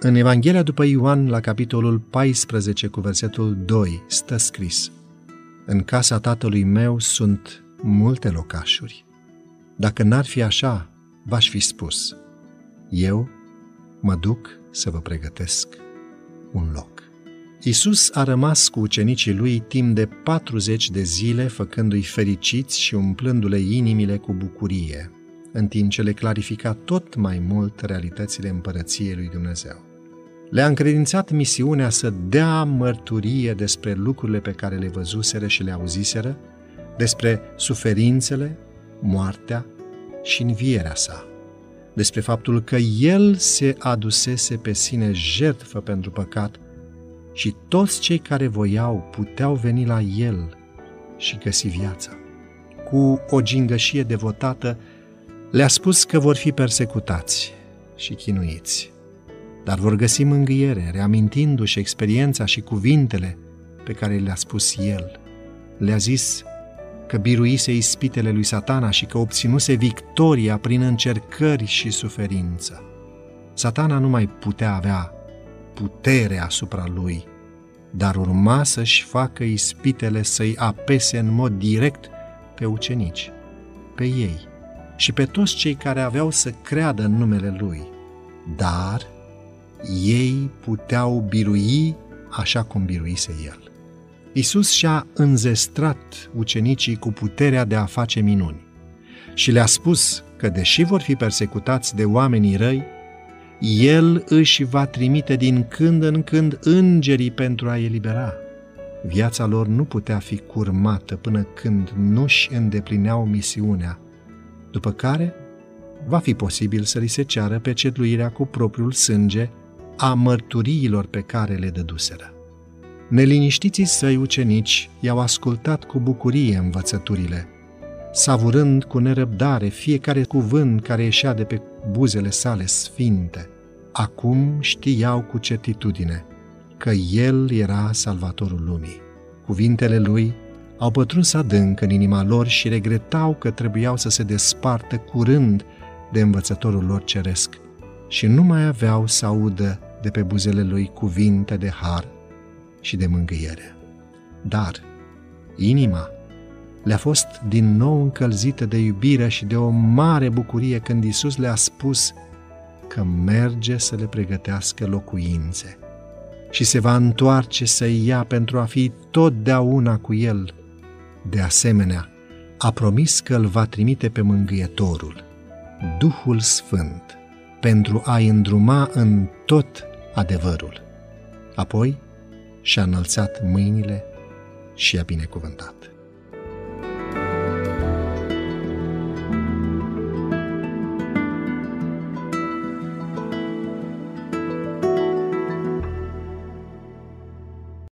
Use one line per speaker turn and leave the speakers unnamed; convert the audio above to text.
În Evanghelia după Ioan, la capitolul 14, cu versetul 2, stă scris În casa tatălui meu sunt multe locașuri. Dacă n-ar fi așa, v-aș fi spus. Eu mă duc să vă pregătesc un loc. Isus a rămas cu ucenicii lui timp de 40 de zile, făcându-i fericiți și umplându-le inimile cu bucurie, în timp ce le clarifica tot mai mult realitățile împărăției lui Dumnezeu. Le-a încredințat misiunea să dea mărturie despre lucrurile pe care le văzuseră și le auziseră, despre suferințele, moartea și învierea sa, despre faptul că El se adusese pe sine jertfă pentru păcat și toți cei care voiau puteau veni la El și găsi viața. Cu o gingășie devotată, le-a spus că vor fi persecutați și chinuiți, dar vor găsi mângâiere, reamintindu-și experiența și cuvintele pe care le-a spus El. Le-a zis că biruise ispitele lui satana și că obținuse victoria prin încercări și suferință. Satana nu mai putea avea putere asupra lui, dar urma să-și facă ispitele să-i apese în mod direct pe ucenici, pe ei și pe toți cei care aveau să creadă în numele lui. Dar ei puteau birui așa cum biruise el. Isus și-a înzestrat ucenicii cu puterea de a face minuni și le-a spus că, deși vor fi persecutați de oamenii răi, El își va trimite din când în când îngerii pentru a elibera. Viața lor nu putea fi curmată până când nu-și îndeplineau misiunea, după care va fi posibil să li se ceară pecetluirea cu propriul sânge a mărturiilor pe care le dăduseră. Neliniștiții săi ucenici i-au ascultat cu bucurie învățăturile, savurând cu nerăbdare fiecare cuvânt care ieșea de pe buzele sale sfinte. Acum știau cu certitudine că El era salvatorul lumii. Cuvintele Lui au pătruns adânc în inima lor și regretau că trebuiau să se despartă curând de învățătorul lor ceresc și nu mai aveau să audă de pe buzele Lui cuvinte de har și de mângâiere. Dar inima le-a fost din nou încălzită de iubire și de o mare bucurie când Isus le-a spus că merge să le pregătească locuințe și se va întoarce să-i ia pentru a fi totdeauna cu El. De asemenea, a promis că îl va trimite pe mângâietorul, Duhul Sfânt, pentru a-i îndruma în tot adevărul. Apoi, și-a înălțat mâinile și a binecuvântat.